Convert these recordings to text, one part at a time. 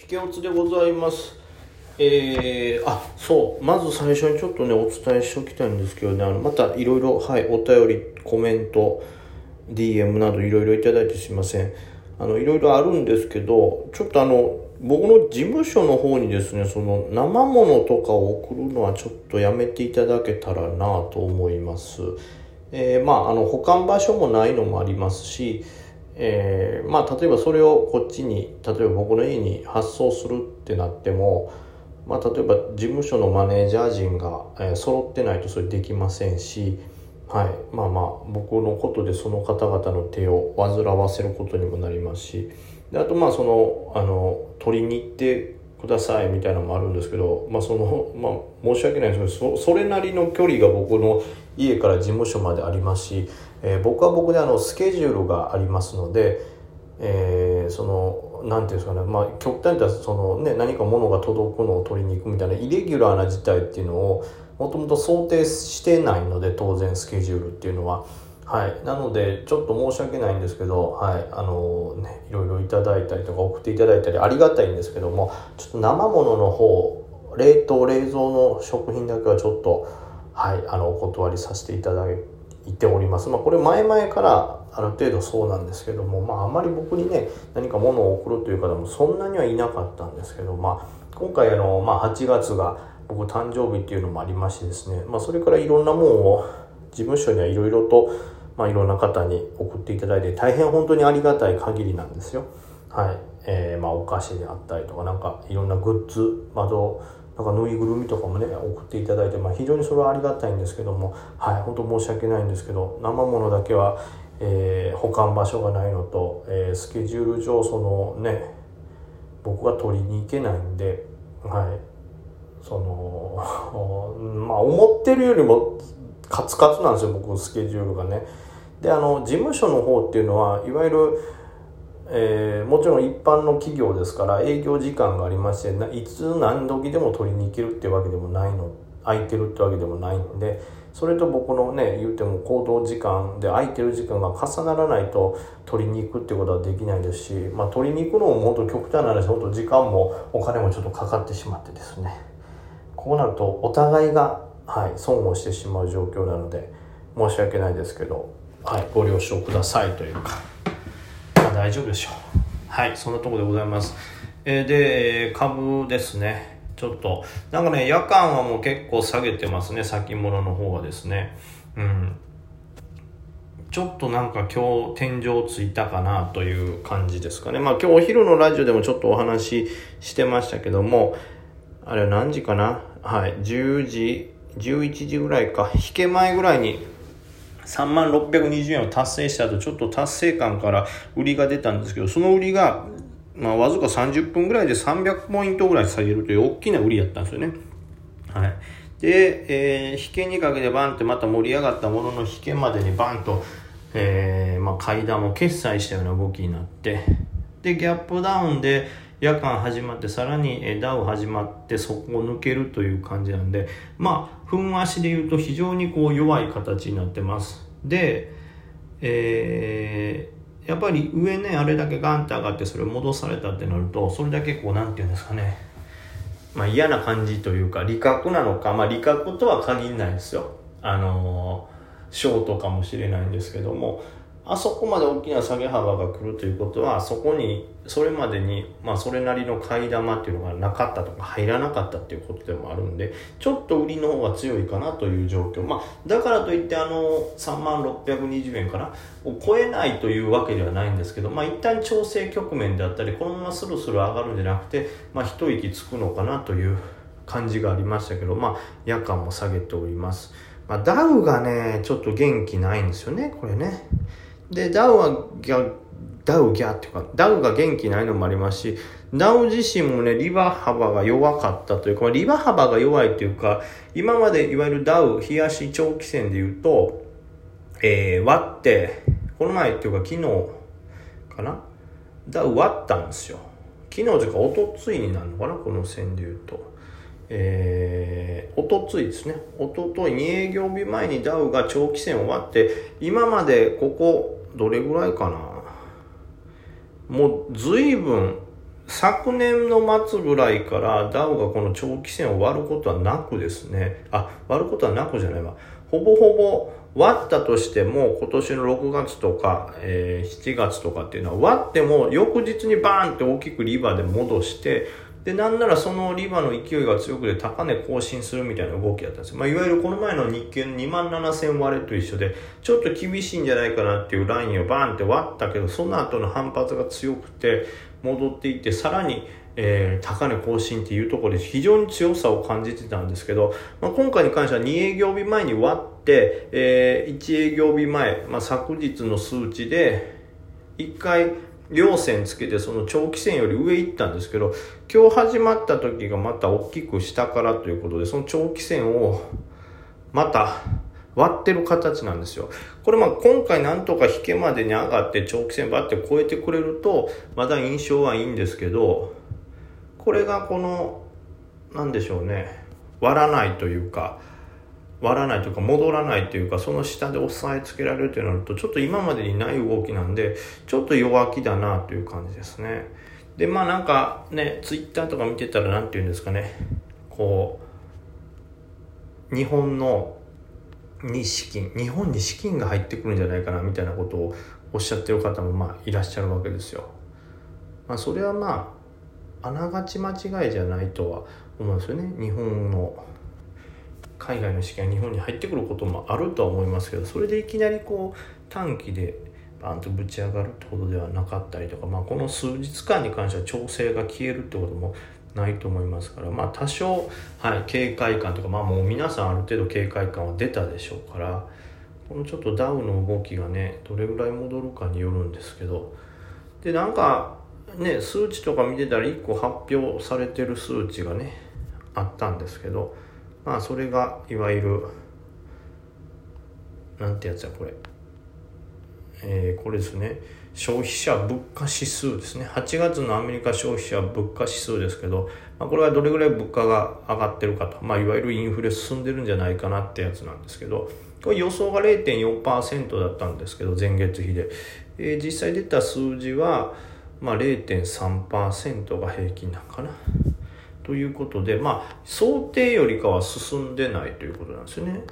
引け落ちでございます。えー、あ、そう、まず最初にちょっとね、お伝えしておきたいんですけどね、あの、またいろいろ、はい、お便り、コメント、DM などいろいろいただいてすいません。あの、いろいろあるんですけど、ちょっとあの、僕の事務所の方にですね、その生物とかを送るのはちょっとやめていただけたらなと思います。えー、まあ、あの、保管場所もないのもありますし、えー、まあ、例えばそれをこっちに、例えば僕の家に発送するってなっても、まあ、例えば事務所のマネージャー陣が、えー、揃ってないとそれできませんし、はい、まあまあ僕のことでその方々の手を煩わせることにもなりますしであとまあそのあの取りに行ってくださいみたいなのもあるんですけど、まあそのまあ、申し訳ないんですけどそそれなりの距離が僕の家から事務所までありますし、えー、僕は僕であのスケジュールがありますので、えー、そのなんていうんですかね、まあ、極端に言ったらその、ね、何か物が届くのを取りに行くみたいなイレギュラーな事態っていうのをもともと想定してないので当然スケジュールっていうのは。はい、なのでちょっと申し訳ないんですけど、はいあのね、いろいろいただいたりとか送っていただいたりありがたいんですけどもちょっと生ものの方冷凍冷蔵の食品だけはちょっと、はい、あのお断りさせていただいて言っております。まあ、これ前々からある程度そうなんですけども、まあ、あまり僕にね何か物を送るという方もそんなにはいなかったんですけど、まあ、今回あの、まあ、8月が僕誕生日っていうのもありましてですね、まあ、それからいろんなものを事務所にはいろいろとまあ、いろんな方に送っていただいて大変本当にありがたい限りなんですよ。はいえーまあ、お菓子であったりとかなんかいろんなグッズ窓なんかぬいぐるみとかもね送っていただいて、まあ、非常にそれはありがたいんですけどもはい本当申し訳ないんですけど生ものだけは、えー、保管場所がないのと、えー、スケジュール上そのね僕が取りに行けないんではいその まあ思ってるよりもカツカツなんですよ僕スケジュールがね。であの事務所の方っていうのはいわゆる、えー、もちろん一般の企業ですから営業時間がありましていつ何時でも取りに行けるってわけでもないの空いてるってわけでもないんでそれと僕のね言うても行動時間で空いてる時間が重ならないと取りに行くってことはできないですし、まあ、取りに行くのも本当極端な話本当時間もお金もちょっとかかってしまってですね。こうなるとお互いが、はい、損をしてしまう状況なので申し訳ないですけどはい、ご了承くださいというか、大丈夫でしょう。はいそんなとこでございます、えー、で株ですね。ちょっと。なんかね夜間はもう結構下げてますね。先物の方はですね。うん。ちょっとなんか今日天井ついたかなという感じですかね。まあ今日お昼のラジオでもちょっとお話ししてましたけどもあれは何時かな？はい10時11時ぐらいか。引け前ぐらいに3万620円を達成した後ちょっと達成感から売りが出たんですけどその売りが、まあ、わずか30分ぐらいで300ポイントぐらい下げるという大きな売りやったんですよね。はい、で、えー、引けにかけてバンってまた盛り上がったものの引けまでにバンと、えーまあ、階段を決済したような動きになってでギャップダウンで夜間始まってさらにダウ始まってそこを抜けるという感じなんでまあ踏ん足で言うと非常にこう弱い形になってます。で、えー、やっぱり上ねあれだけガンって上がってそれを戻されたってなるとそれだけこうなんていうんですかね。まあ嫌な感じというか利確なのかまあ利確とは限らないですよ。あのー、ショートかもしれないんですけどもあそこまで大きな下げ幅が来るということはそこにそれまでに、まあ、それなりの買い玉っていうのがなかったとか入らなかったっていうことでもあるんでちょっと売りの方が強いかなという状況、まあ、だからといってあの3万620円かなを超えないというわけではないんですけど、まあ、一旦調整局面であったりこのままスルスル上がるんじゃなくて、まあ、一息つくのかなという感じがありましたけど、まあ、夜間も下げております、まあ、ダウがねちょっと元気ないんですよねこれね。で、ダウはギャ、ダウギャっていうか、ダウが元気ないのもありますし、ダウ自身もね、リバ幅が弱かったというか、リバ幅が弱いというか、今までいわゆるダウ、冷やし長期線で言うと、えー、割って、この前っていうか昨日かな？ダウ割ったんですよ。昨日というか、おとついになるのかな？この線で言うと。えー、おとついですね。おととい2営業日前にダウが長期線を割って、今までここ、どれぐらいかなもう随分昨年の末ぐらいからダウがこの長期線を割ることはなくですね、あ、割ることはなくじゃないわ。ほぼほぼ割ったとしても今年の6月とか、えー、7月とかっていうのは割っても翌日にバーンって大きくリバーで戻してで、なんならそのリバの勢いが強くて高値更新するみたいな動きだったんですまあ、いわゆるこの前の日経の2万7000割れと一緒で、ちょっと厳しいんじゃないかなっていうラインをバーンって割ったけど、その後の反発が強くて、戻っていって、さらに、えー、高値更新っていうところで非常に強さを感じてたんですけど、まあ、今回に関しては2営業日前に割って、えー、1営業日前、まあ、昨日の数値で、1回、両線つけてその長期線より上行ったんですけど今日始まった時がまた大きく下からということでその長期線をまた割ってる形なんですよ。これまあ今回なんとか引けまでに上がって長期線バッて超えてくれるとまだ印象はいいんですけどこれがこの何でしょうね割らないというか割らないとか戻らないというかその下で押さえつけられるとなるとちょっと今までにない動きなんでちょっと弱気だなという感じですね。でまあなんかねツイッターとか見てたら何て言うんですかね。こう日本のに資金日本に資金が入ってくるんじゃないかなみたいなことをおっしゃってる方もまあいらっしゃるわけですよ。まあそれはまああながち間違いじゃないとは思うんですよね。日本の海外の資金が日本に入ってくることもあるとは思いますけどそれでいきなりこう短期でバンとぶち上がるってことではなかったりとか、まあ、この数日間に関しては調整が消えるってこともないと思いますからまあ多少、はい、警戒感とかまあもう皆さんある程度警戒感は出たでしょうからこのちょっとダウの動きがねどれぐらい戻るかによるんですけどでなんかね数値とか見てたら1個発表されてる数値がねあったんですけどまあそれがいわゆるなんてやつやこれ。えー、これですね。消費者物価指数ですね。8月のアメリカ消費者物価指数ですけど、まあ、これはどれぐらい物価が上がってるかと、まあ、いわゆるインフレ進んでるんじゃないかなってやつなんですけどこれ予想が0.4%だったんですけど前月比で、えー、実際出た数字は、まあ、0.3%が平均なんかなということで、まあ、想定よりかは進んでないということなんですよね。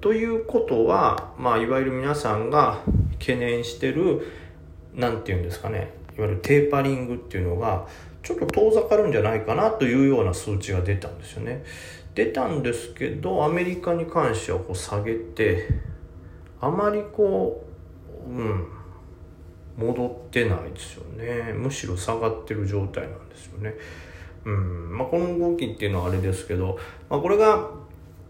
ということは、まあ、いわゆる皆さんが懸念してる、なんていうんですかね、いわゆるテーパリングっていうのが、ちょっと遠ざかるんじゃないかなというような数値が出たんですよね。出たんですけど、アメリカに関してはこう下げて、あまりこう、うん、戻ってないですよね。むしろ下がってる状態なんですよね。うんまあ、この動きっていうのはあれですけど、まあ、これが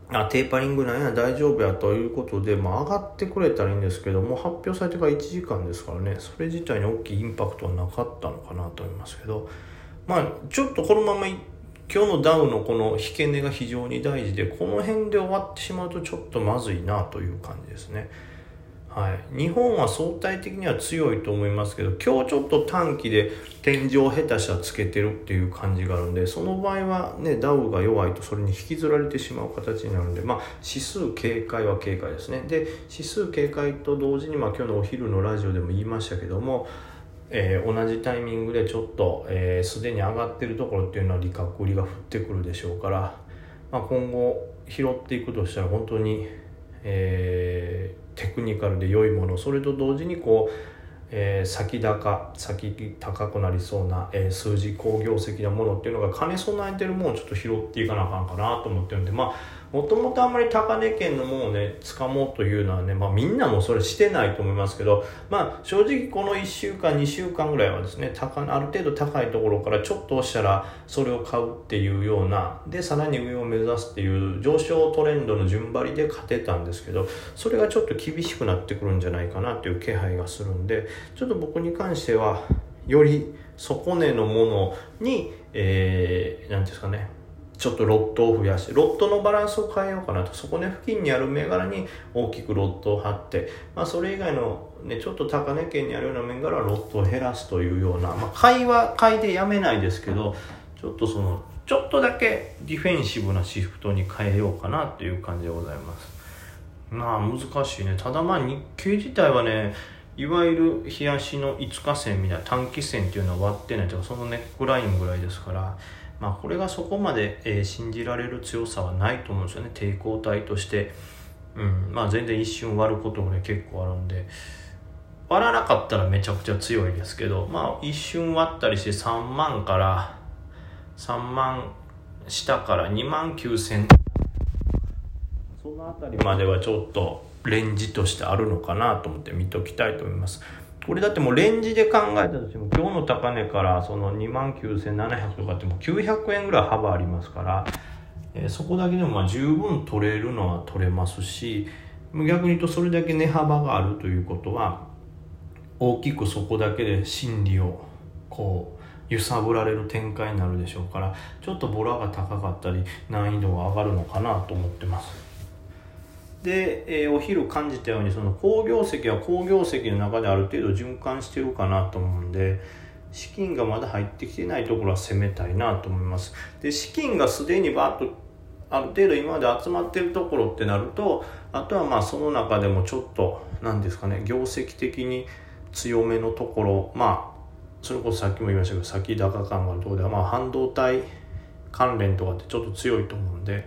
あテーパリングなんや大丈夫やということで、まあ、上がってくれたらいいんですけども発表されてから1時間ですからねそれ自体に大きいインパクトはなかったのかなと思いますけどまあちょっとこのまま今日のダウのこの引け値が非常に大事でこの辺で終わってしまうとちょっとまずいなという感じですね。はい、日本は相対的には強いと思いますけど今日ちょっと短期で天井下手したつけてるっていう感じがあるんでその場合はねダウが弱いとそれに引きずられてしまう形になるんでまあ指数警戒は警戒ですね。で指数警戒と同時にまあ今日のお昼のラジオでも言いましたけどもえー、同じタイミングでちょっとすで、えー、に上がってるところっていうのは利確売りが降ってくるでしょうから、まあ、今後拾っていくとしたら本当に、えーテクニカルで良いものそれと同時にこう、えー、先高先高くなりそうな、えー、数字好業績なものっていうのが兼ね備えてるものをちょっと拾っていかなあかんかなと思ってるんでまあもともとあんまり高値圏のものをね、掴もうというのはね、まあみんなもそれしてないと思いますけど、まあ正直この1週間、2週間ぐらいはですね、高ある程度高いところからちょっと押したらそれを買うっていうような、で、さらに上を目指すっていう上昇トレンドの順張りで勝てたんですけど、それがちょっと厳しくなってくるんじゃないかなという気配がするんで、ちょっと僕に関しては、より底値のものに、えー、なんですかね、ちょっとロットを増やしてロットのバランスを変えようかなと。底値付近にある銘柄に大きくロットを張って、まあ、それ以外の、ね、ちょっと高値圏にあるような銘柄はロットを減らすというような、まあ、買いは買いでやめないですけどちょっとそのちょっとだけディフェンシブなシフトに変えようかなという感じでございます。まあ難しいね。ただまあ日経自体はねいわゆる冷やしの5日線みたいな短期線っていうのは割ってないというかそのネックラインぐらいですからまあこれがそこまで、えー、信じられる強さはないと思うんですよね。抵抗体として。うん。まあ全然一瞬割ることぐらい結構あるんで。割らなかったらめちゃくちゃ強いですけど。まあ一瞬割ったりして3万から3万下から2万9000その辺りまではちょっとレンジとしてあるのかなと思って見ときたいと思います。これだってもうレンジで考えたとしても今日の高値からその2万9700とかってもう900円ぐらい幅ありますから、えー、そこだけでもまあ十分取れるのは取れますし逆に言うとそれだけ値幅があるということは大きくそこだけで心理をこう揺さぶられる展開になるでしょうからちょっとボラが高かったり難易度が上がるのかなと思ってます。で、えー、お昼感じたようにその好業績は好業績の中である程度循環してるかなと思うんで資金がまだ入ってきてないところは攻めたいなと思います。で資金がすでにバーッとある程度今まで集まってるところってなるとあとはまあその中でもちょっと何ですかね業績的に強めのところまあそれこそさっきも言いましたけど先高感があるところではまあ半導体関連とかってちょっと強いと思うんで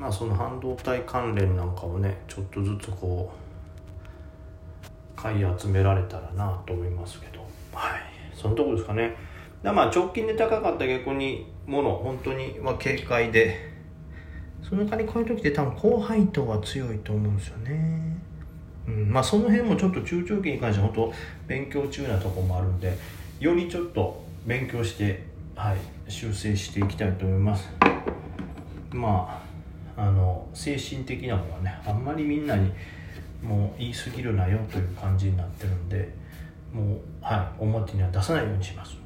まあその半導体関連なんかをねちょっとずつこう買い集められたらなと思いますけど。はい。そのとこですかね。まあ直近で高かった逆にもの本当にまあ警戒で。その代わりこういう時って多分高配当は強いと思うんですよね。うん、まあその辺もちょっと中長期に関しては本当勉強中なとこもあるんでよりちょっと勉強して、はい、修正していきたいと思います。まああの精神的なものはねあんまりみんなにもう言い過ぎるなよという感じになってるんでもうはい表には出さないようにします。